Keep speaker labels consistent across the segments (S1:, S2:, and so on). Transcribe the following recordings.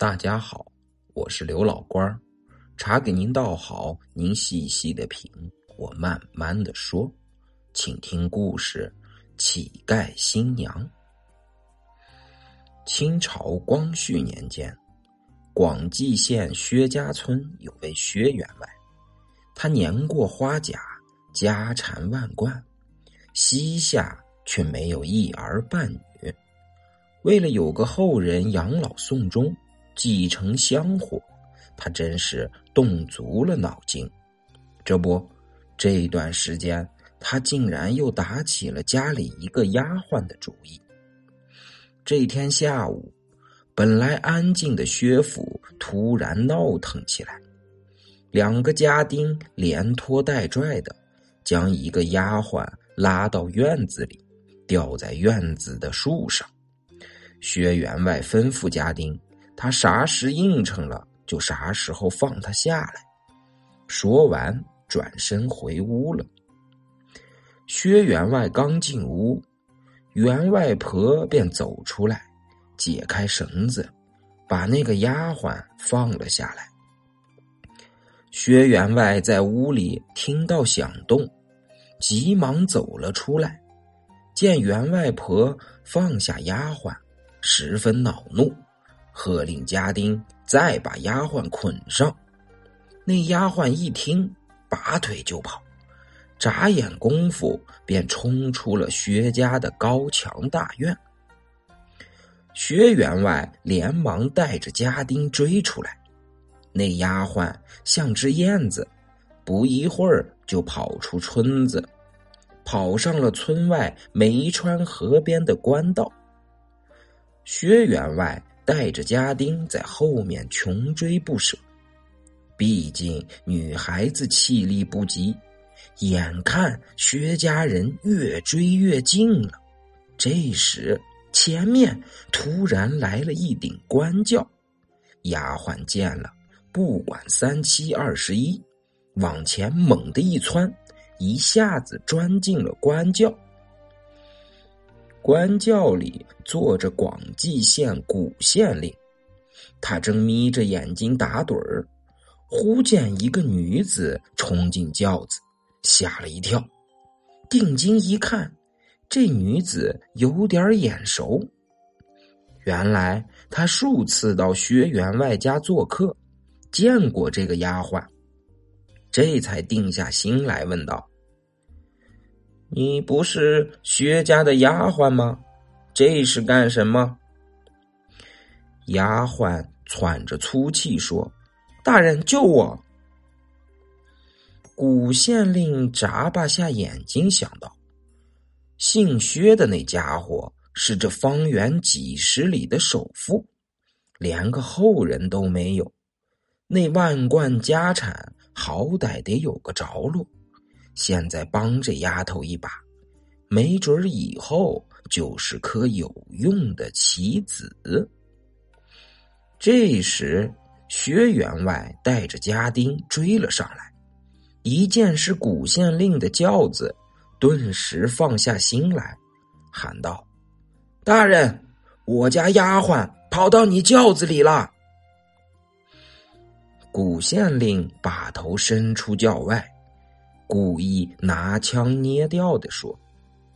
S1: 大家好，我是刘老官儿，茶给您倒好，您细细的品，我慢慢的说，请听故事《乞丐新娘》。清朝光绪年间，广济县薛家村有位薛员外，他年过花甲，家产万贯，膝下却没有一儿半女，为了有个后人养老送终。继承香火，他真是动足了脑筋。这不，这段时间他竟然又打起了家里一个丫鬟的主意。这天下午，本来安静的薛府突然闹腾起来，两个家丁连拖带拽的将一个丫鬟拉到院子里，吊在院子的树上。薛员外吩咐家丁。他啥时应承了，就啥时候放他下来。说完，转身回屋了。薛员外刚进屋，员外婆便走出来，解开绳子，把那个丫鬟放了下来。薛员外在屋里听到响动，急忙走了出来，见员外婆放下丫鬟，十分恼怒。喝令家丁再把丫鬟捆上。那丫鬟一听，拔腿就跑，眨眼功夫便冲出了薛家的高墙大院。薛员外连忙带着家丁追出来，那丫鬟像只燕子，不一会儿就跑出村子，跑上了村外梅川河边的官道。薛员外。带着家丁在后面穷追不舍，毕竟女孩子气力不及，眼看薛家人越追越近了。这时，前面突然来了一顶官轿，丫鬟见了，不管三七二十一，往前猛地一窜，一下子钻进了官轿。官轿里坐着广济县古县令，他正眯着眼睛打盹儿，忽见一个女子冲进轿子，吓了一跳。定睛一看，这女子有点眼熟，原来他数次到薛员外家做客，见过这个丫鬟，这才定下心来，问道。你不是薛家的丫鬟吗？这是干什么？丫鬟喘着粗气说：“大人救我！”古县令眨巴下眼睛，想到姓薛的那家伙是这方圆几十里的首富，连个后人都没有，那万贯家产好歹得有个着落。现在帮这丫头一把，没准以后就是颗有用的棋子。这时，薛员外带着家丁追了上来，一见是古县令的轿子，顿时放下心来，喊道：“大人，我家丫鬟跑到你轿子里了。”古县令把头伸出轿外。故意拿腔捏调的说：“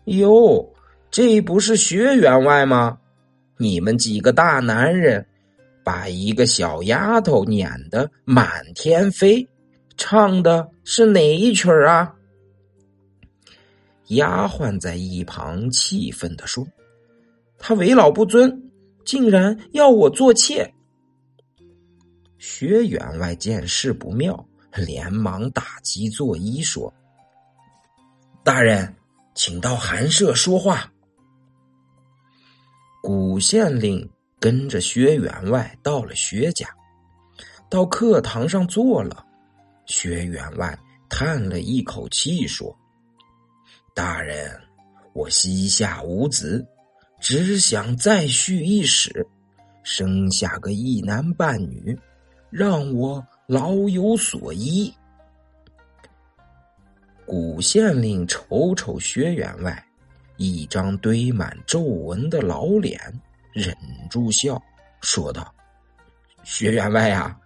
S1: 哟，这不是薛员外吗？你们几个大男人，把一个小丫头撵得满天飞，唱的是哪一曲啊？”丫鬟在一旁气愤的说：“他为老不尊，竟然要我做妾。”薛员外见势不妙。连忙打击作揖说：“大人，请到寒舍说话。”古县令跟着薛员外到了薛家，到课堂上坐了。薛员外叹了一口气说：“大人，我膝下无子，只想再续一室，生下个一男半女，让我。”老有所依。古县令瞅瞅薛员外，一张堆满皱纹的老脸，忍住笑说道：“薛员外啊，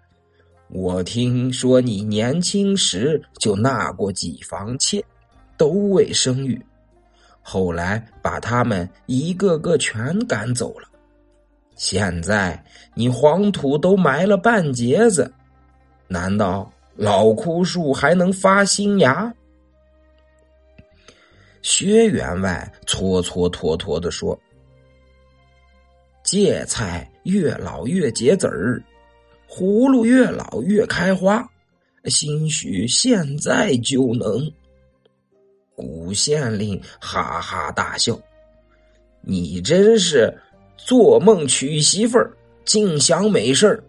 S1: 我听说你年轻时就纳过几房妾，都未生育，后来把他们一个个全赶走了。现在你黄土都埋了半截子，难道老枯树还能发新芽？薛员外搓搓拖拖的说：“芥菜越老越结籽儿，葫芦越老越开花，兴许现在就能。”古县令哈哈大笑：“你真是！”做梦娶媳妇儿，净想美事儿。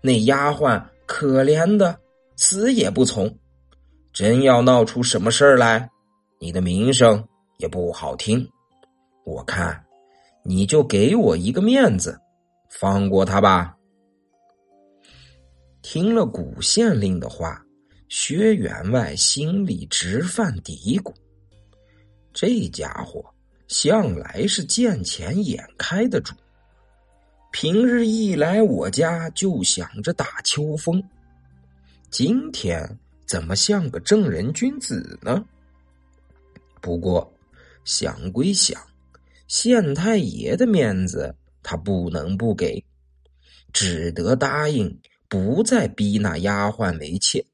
S1: 那丫鬟可怜的，死也不从。真要闹出什么事儿来，你的名声也不好听。我看，你就给我一个面子，放过他吧。听了古县令的话，薛员外心里直犯嘀咕：这家伙。向来是见钱眼开的主，平日一来我家就想着打秋风，今天怎么像个正人君子呢？不过想归想，县太爷的面子他不能不给，只得答应不再逼那丫鬟为妾。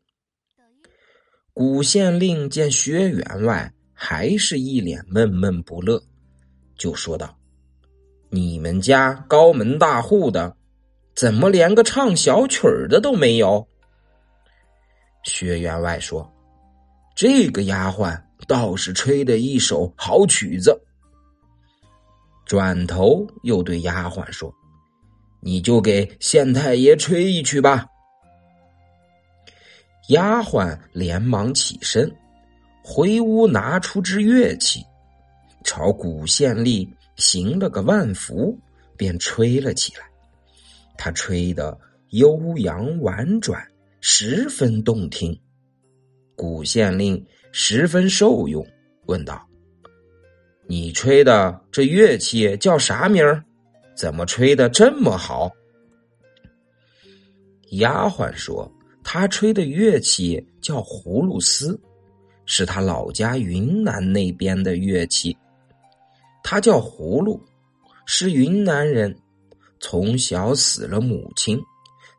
S1: 古县令见薛员外。还是一脸闷闷不乐，就说道：“你们家高门大户的，怎么连个唱小曲儿的都没有？”薛员外说：“这个丫鬟倒是吹的一手好曲子。”转头又对丫鬟说：“你就给县太爷吹一曲吧。”丫鬟连忙起身。回屋拿出支乐器，朝古县令行了个万福，便吹了起来。他吹得悠扬婉转，十分动听。古县令十分受用，问道：“你吹的这乐器叫啥名儿？怎么吹的这么好？”丫鬟说：“他吹的乐器叫葫芦丝。”是他老家云南那边的乐器，他叫葫芦，是云南人。从小死了母亲，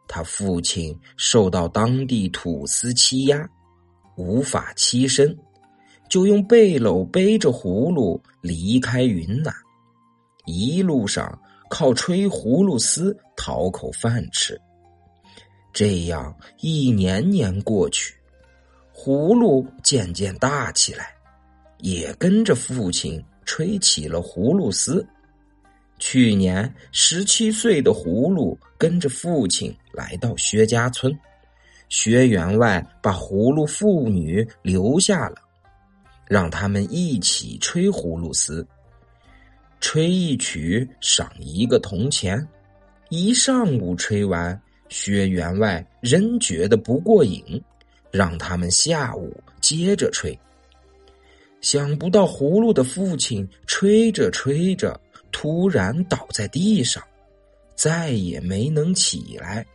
S1: 他父亲受到当地土司欺压，无法栖身，就用背篓背着葫芦离开云南，一路上靠吹葫芦丝讨口饭吃。这样一年年过去。葫芦渐渐大起来，也跟着父亲吹起了葫芦丝。去年十七岁的葫芦跟着父亲来到薛家村，薛员外把葫芦妇女留下了，让他们一起吹葫芦丝。吹一曲赏一个铜钱，一上午吹完，薛员外仍觉得不过瘾。让他们下午接着吹。想不到葫芦的父亲吹着吹着，突然倒在地上，再也没能起来。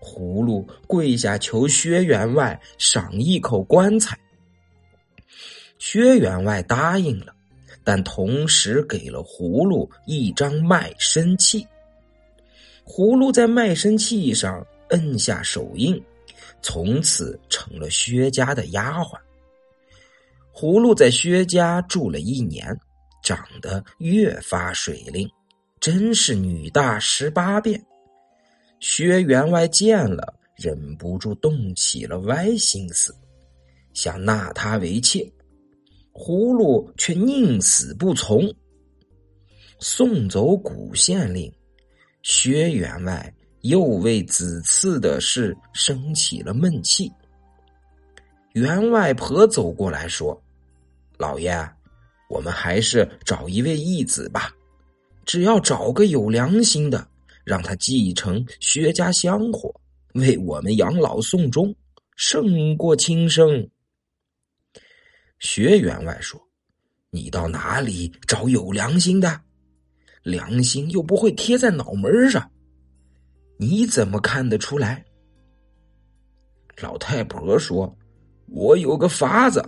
S1: 葫芦跪下求薛员外赏一口棺材。薛员外答应了，但同时给了葫芦一张卖身契。葫芦在卖身契上摁下手印。从此成了薛家的丫鬟。葫芦在薛家住了一年，长得越发水灵，真是女大十八变。薛员外见了，忍不住动起了歪心思，想纳她为妾。葫芦却宁死不从，送走古县令，薛员外。又为子嗣的事生起了闷气。员外婆走过来说：“老爷，我们还是找一位义子吧。只要找个有良心的，让他继承薛家香火，为我们养老送终，胜过轻生。”薛员外说：“你到哪里找有良心的？良心又不会贴在脑门上。”你怎么看得出来？”
S2: 老太婆说：“我有个法子。”